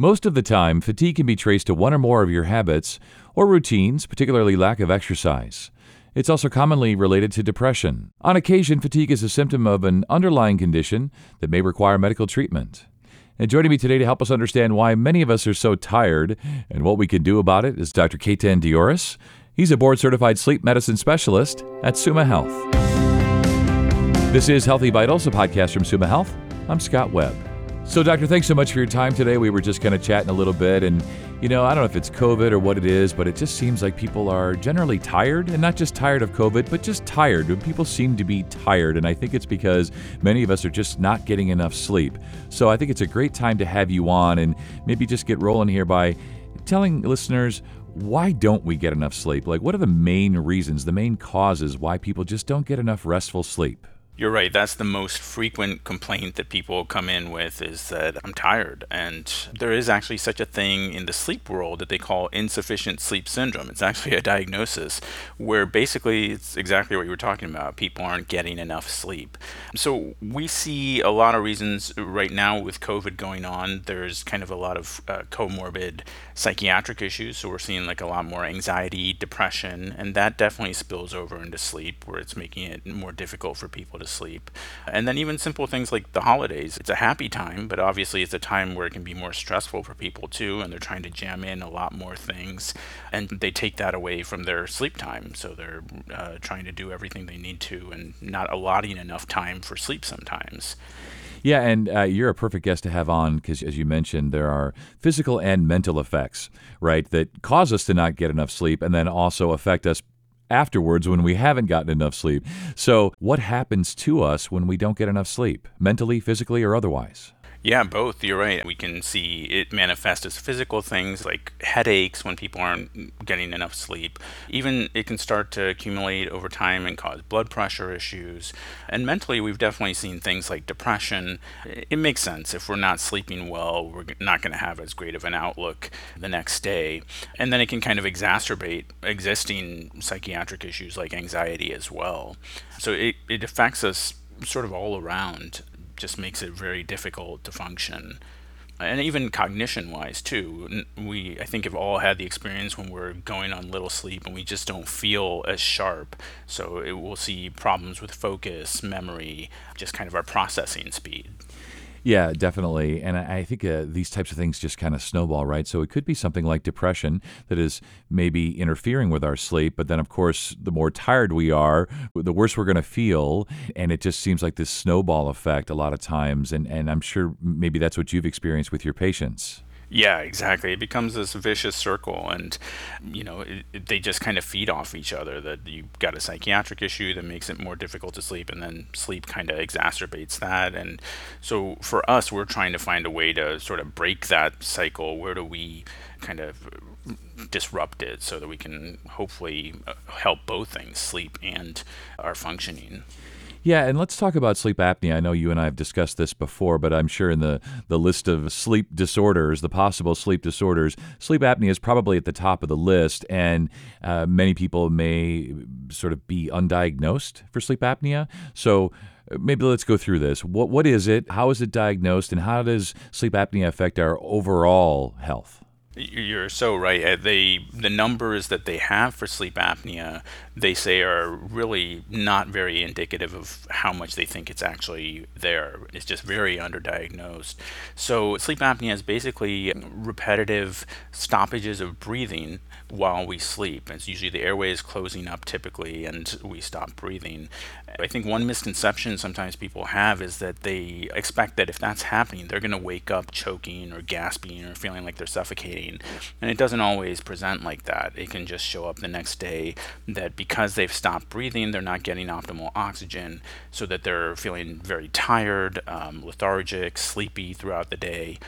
Most of the time, fatigue can be traced to one or more of your habits or routines, particularly lack of exercise. It's also commonly related to depression. On occasion, fatigue is a symptom of an underlying condition that may require medical treatment. And joining me today to help us understand why many of us are so tired and what we can do about it is Dr. Ketan Dioris. He's a board certified sleep medicine specialist at Summa Health. This is Healthy Vitals, a podcast from Summa Health. I'm Scott Webb. So, Doctor, thanks so much for your time today. We were just kind of chatting a little bit, and you know, I don't know if it's COVID or what it is, but it just seems like people are generally tired, and not just tired of COVID, but just tired. People seem to be tired, and I think it's because many of us are just not getting enough sleep. So, I think it's a great time to have you on and maybe just get rolling here by telling listeners why don't we get enough sleep? Like, what are the main reasons, the main causes why people just don't get enough restful sleep? You're right. That's the most frequent complaint that people come in with is that I'm tired. And there is actually such a thing in the sleep world that they call insufficient sleep syndrome. It's actually a diagnosis where basically it's exactly what you were talking about. People aren't getting enough sleep. So we see a lot of reasons right now with COVID going on. There's kind of a lot of uh, comorbid psychiatric issues. So we're seeing like a lot more anxiety, depression, and that definitely spills over into sleep where it's making it more difficult for people to sleep. And then even simple things like the holidays. It's a happy time, but obviously it's a time where it can be more stressful for people too, and they're trying to jam in a lot more things, and they take that away from their sleep time. So they're uh, trying to do everything they need to and not allotting enough time for sleep sometimes. Yeah, and uh, you're a perfect guest to have on because, as you mentioned, there are physical and mental effects, right, that cause us to not get enough sleep and then also affect us afterwards when we haven't gotten enough sleep. So, what happens to us when we don't get enough sleep, mentally, physically, or otherwise? Yeah, both. You're right. We can see it manifest as physical things like headaches when people aren't getting enough sleep. Even it can start to accumulate over time and cause blood pressure issues. And mentally, we've definitely seen things like depression. It makes sense. If we're not sleeping well, we're not going to have as great of an outlook the next day. And then it can kind of exacerbate existing psychiatric issues like anxiety as well. So it, it affects us sort of all around just makes it very difficult to function. And even cognition wise too we i think have all had the experience when we're going on little sleep and we just don't feel as sharp. So it, we'll see problems with focus memory just kind of our processing speed yeah, definitely. And I think uh, these types of things just kind of snowball, right? So it could be something like depression that is maybe interfering with our sleep. But then, of course, the more tired we are, the worse we're going to feel. And it just seems like this snowball effect a lot of times. And, and I'm sure maybe that's what you've experienced with your patients. Yeah, exactly. It becomes this vicious circle, and you know it, it, they just kind of feed off each other. That you've got a psychiatric issue that makes it more difficult to sleep, and then sleep kind of exacerbates that. And so for us, we're trying to find a way to sort of break that cycle. Where do we kind of disrupt it so that we can hopefully uh, help both things, sleep and our functioning? Yeah, and let's talk about sleep apnea. I know you and I have discussed this before, but I'm sure in the, the list of sleep disorders, the possible sleep disorders, sleep apnea is probably at the top of the list. And uh, many people may sort of be undiagnosed for sleep apnea. So uh, maybe let's go through this. What What is it? How is it diagnosed? And how does sleep apnea affect our overall health? You're so right. Uh, they the numbers that they have for sleep apnea, they say are really not very indicative of how much they think it's actually there. It's just very underdiagnosed. So sleep apnea is basically repetitive stoppages of breathing while we sleep. It's usually the airway is closing up typically, and we stop breathing. I think one misconception sometimes people have is that they expect that if that's happening, they're going to wake up choking or gasping or feeling like they're suffocating and it doesn't always present like that. It can just show up the next day that because they've stopped breathing, they're not getting optimal oxygen, so that they're feeling very tired, um, lethargic, sleepy throughout the day.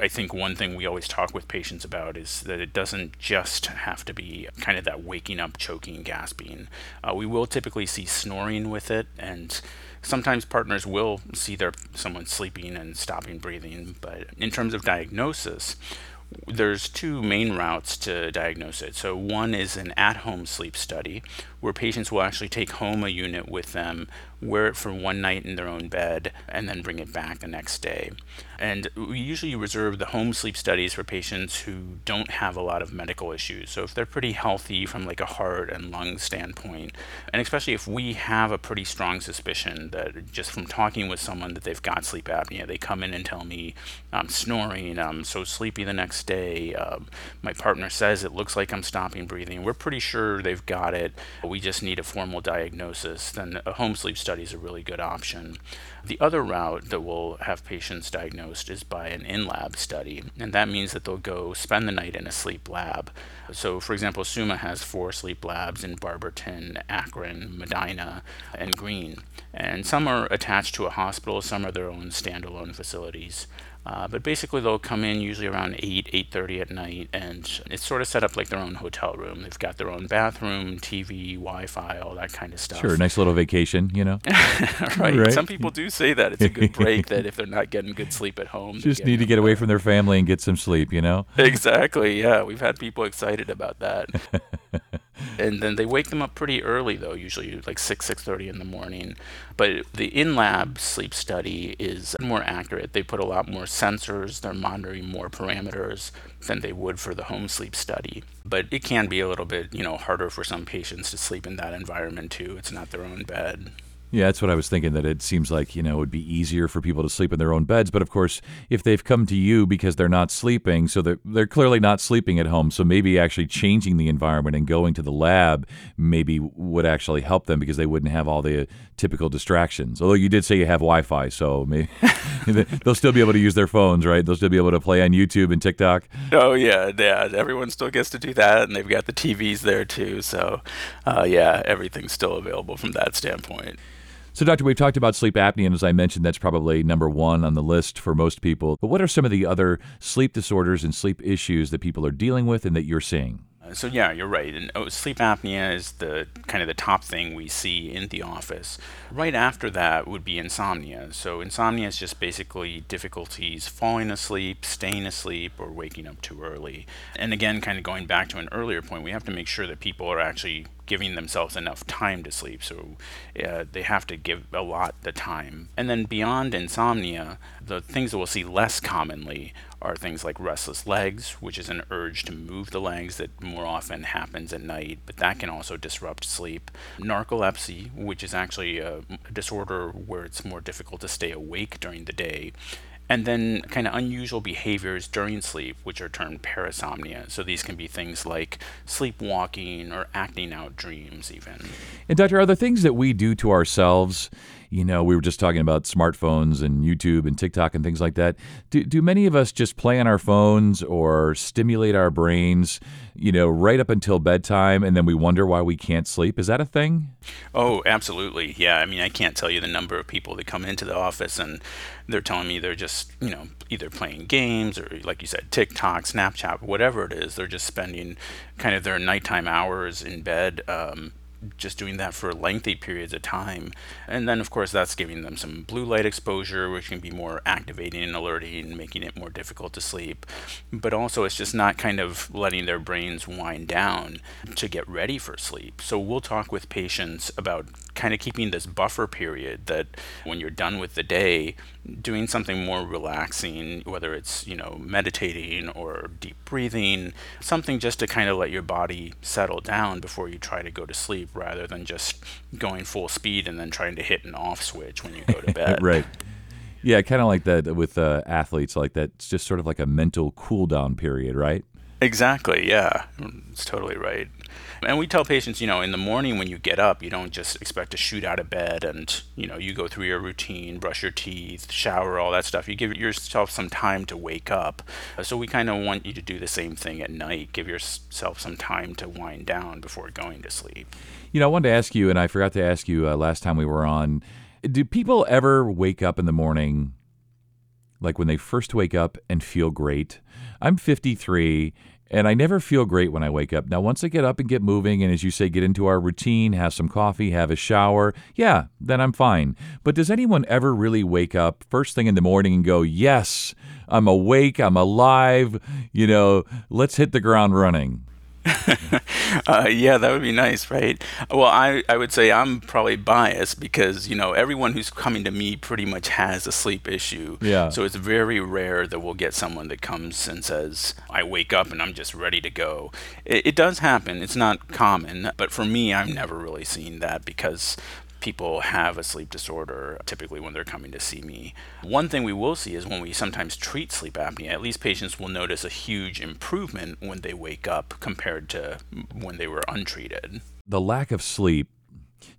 I think one thing we always talk with patients about is that it doesn't just have to be kind of that waking up, choking, gasping. Uh, we will typically see snoring with it, and sometimes partners will see their someone sleeping and stopping breathing. But in terms of diagnosis, there's two main routes to diagnose it. So one is an at-home sleep study where patients will actually take home a unit with them, wear it for one night in their own bed, and then bring it back the next day. And we usually reserve the home sleep studies for patients who don't have a lot of medical issues. So if they're pretty healthy from like a heart and lung standpoint, and especially if we have a pretty strong suspicion that just from talking with someone that they've got sleep apnea, they come in and tell me I'm snoring, I'm so sleepy the next day, um, my partner says it looks like I'm stopping breathing. We're pretty sure they've got it. We just need a formal diagnosis. Then a home sleep study is a really good option. The other route that we'll have patients diagnosed is by an in lab study, and that means that they'll go spend the night in a sleep lab. So, for example, Summa has four sleep labs in Barberton, Akron, Medina, and Green. And some are attached to a hospital, some are their own standalone facilities. Uh, but basically, they'll come in usually around 8, 8.30 at night, and it's sort of set up like their own hotel room. They've got their own bathroom, TV, Wi-Fi, all that kind of stuff. Sure, nice little vacation, you know? right. right. Some people do say that. It's a good break that if they're not getting good sleep at home. Just need to get away from their family and get some sleep, you know? Exactly, yeah. We've had people excited about that. and then they wake them up pretty early though usually like 6 6.30 in the morning. But the in-lab sleep study is more accurate. They put a lot more sensors. They're monitoring more parameters than they would for the home sleep study. But it can be a little bit you know harder for some patients to sleep in that environment too. It's not their own bed yeah, that's what I was thinking. That it seems like you know it would be easier for people to sleep in their own beds, but of course, if they've come to you because they're not sleeping, so they're they're clearly not sleeping at home. So maybe actually changing the environment and going to the lab maybe would actually help them because they wouldn't have all the typical distractions. Although you did say you have Wi-Fi, so maybe they'll still be able to use their phones, right? They'll still be able to play on YouTube and TikTok. Oh yeah, yeah. Everyone still gets to do that, and they've got the TVs there too. So, uh, yeah, everything's still available from that standpoint. So, Doctor, we've talked about sleep apnea, and as I mentioned, that's probably number one on the list for most people. But what are some of the other sleep disorders and sleep issues that people are dealing with and that you're seeing? Uh, so yeah, you're right. And oh, sleep apnea is the kind of the top thing we see in the office. Right after that would be insomnia. So insomnia is just basically difficulties falling asleep, staying asleep, or waking up too early. And again, kind of going back to an earlier point, we have to make sure that people are actually giving themselves enough time to sleep. So uh, they have to give a lot the time. And then beyond insomnia, the things that we'll see less commonly are things like restless legs, which is an urge to move the legs that more often happens at night, but that can also disrupt sleep. Narcolepsy, which is actually a disorder where it's more difficult to stay awake during the day and then kind of unusual behaviors during sleep, which are termed parasomnia. So these can be things like sleepwalking or acting out dreams, even. And, Doctor, are there things that we do to ourselves? You know, we were just talking about smartphones and YouTube and TikTok and things like that. Do, do many of us just play on our phones or stimulate our brains, you know, right up until bedtime and then we wonder why we can't sleep? Is that a thing? Oh, absolutely. Yeah. I mean, I can't tell you the number of people that come into the office and they're telling me they're just, you know, either playing games or, like you said, TikTok, Snapchat, whatever it is. They're just spending kind of their nighttime hours in bed. Um, just doing that for lengthy periods of time. And then, of course, that's giving them some blue light exposure, which can be more activating and alerting making it more difficult to sleep. But also, it's just not kind of letting their brains wind down to get ready for sleep. So, we'll talk with patients about kind of keeping this buffer period that when you're done with the day, doing something more relaxing, whether it's, you know, meditating or deep breathing, something just to kind of let your body settle down before you try to go to sleep rather than just going full speed and then trying to hit an off switch when you go to bed. right. Yeah, kind of like that with uh, athletes, like that's just sort of like a mental cool down period, right? Exactly. Yeah, it's totally right. And we tell patients, you know, in the morning when you get up, you don't just expect to shoot out of bed and, you know, you go through your routine, brush your teeth, shower, all that stuff. You give yourself some time to wake up. So we kind of want you to do the same thing at night. Give yourself some time to wind down before going to sleep. You know, I wanted to ask you, and I forgot to ask you uh, last time we were on do people ever wake up in the morning, like when they first wake up and feel great? I'm 53 and I never feel great when I wake up. Now, once I get up and get moving, and as you say, get into our routine, have some coffee, have a shower, yeah, then I'm fine. But does anyone ever really wake up first thing in the morning and go, yes, I'm awake, I'm alive, you know, let's hit the ground running? uh, yeah, that would be nice, right? Well, I, I would say I'm probably biased because, you know, everyone who's coming to me pretty much has a sleep issue. Yeah. So it's very rare that we'll get someone that comes and says, I wake up and I'm just ready to go. It, it does happen. It's not common. But for me, I've never really seen that because people have a sleep disorder typically when they're coming to see me. One thing we will see is when we sometimes treat sleep apnea, at least patients will notice a huge improvement when they wake up compared to when they were untreated. The lack of sleep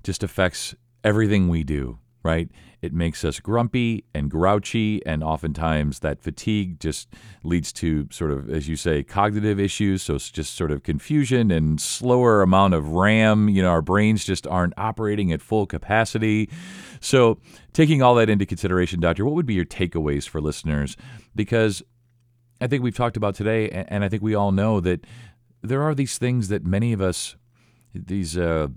just affects everything we do, right? It makes us grumpy and grouchy, and oftentimes that fatigue just leads to sort of, as you say, cognitive issues. So it's just sort of confusion and slower amount of RAM. You know, our brains just aren't operating at full capacity. So, taking all that into consideration, Doctor, what would be your takeaways for listeners? Because I think we've talked about today, and I think we all know that there are these things that many of us, these uh,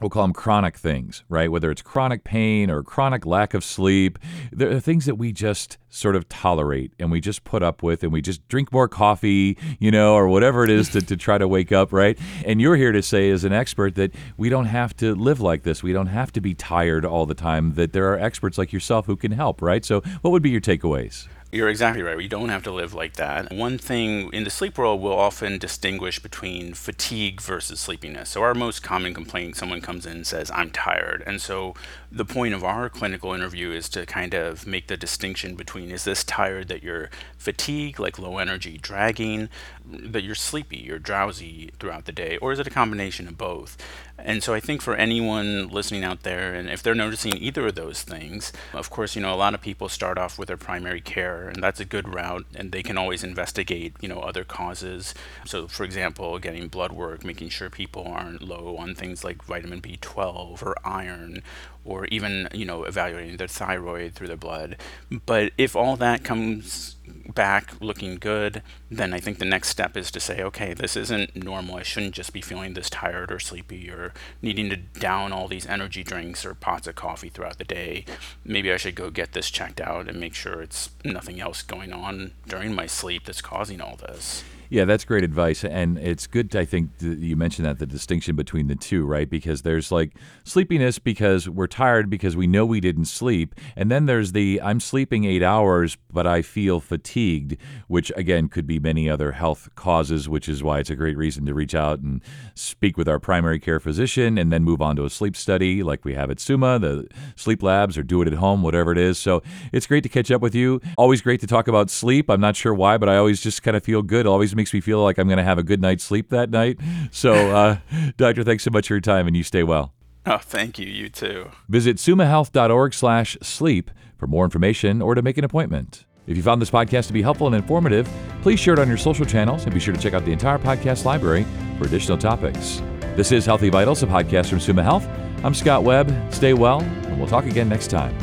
we'll call them chronic things, right? Whether it's chronic pain or chronic lack of sleep, there are things that we just sort of tolerate and we just put up with and we just drink more coffee, you know, or whatever it is to, to try to wake up, right? And you're here to say, as an expert, that we don't have to live like this. We don't have to be tired all the time, that there are experts like yourself who can help, right? So, what would be your takeaways? You're exactly right. We don't have to live like that. One thing in the sleep world, we'll often distinguish between fatigue versus sleepiness. So, our most common complaint someone comes in and says, I'm tired. And so, the point of our clinical interview is to kind of make the distinction between is this tired that you're fatigued, like low energy, dragging, that you're sleepy, you're drowsy throughout the day, or is it a combination of both? And so I think for anyone listening out there, and if they're noticing either of those things, of course, you know, a lot of people start off with their primary care, and that's a good route, and they can always investigate, you know, other causes. So, for example, getting blood work, making sure people aren't low on things like vitamin B12 or iron, or even, you know, evaluating their thyroid through their blood. But if all that comes back looking good, then I think the next step is to say, okay, this isn't normal. I shouldn't just be feeling this tired or sleepy or needing to down all these energy drinks or pots of coffee throughout the day. Maybe I should go get this checked out and make sure it's nothing else going on during my sleep that's causing all this. Yeah, that's great advice, and it's good. I think you mentioned that the distinction between the two, right? Because there's like sleepiness because we're tired because we know we didn't sleep, and then there's the I'm sleeping eight hours but I feel fatigued, which again could be many other health causes, which is why it's a great reason to reach out and speak with our primary care physician, and then move on to a sleep study like we have at Summa, the sleep labs, or do it at home, whatever it is. So it's great to catch up with you. Always great to talk about sleep. I'm not sure why, but I always just kind of feel good. Always makes me feel like I'm going to have a good night's sleep that night. So, uh, Doctor, thanks so much for your time and you stay well. Oh, thank you. You too. Visit summahealth.org slash sleep for more information or to make an appointment. If you found this podcast to be helpful and informative, please share it on your social channels and be sure to check out the entire podcast library for additional topics. This is Healthy Vitals, a podcast from Summa Health. I'm Scott Webb. Stay well, and we'll talk again next time.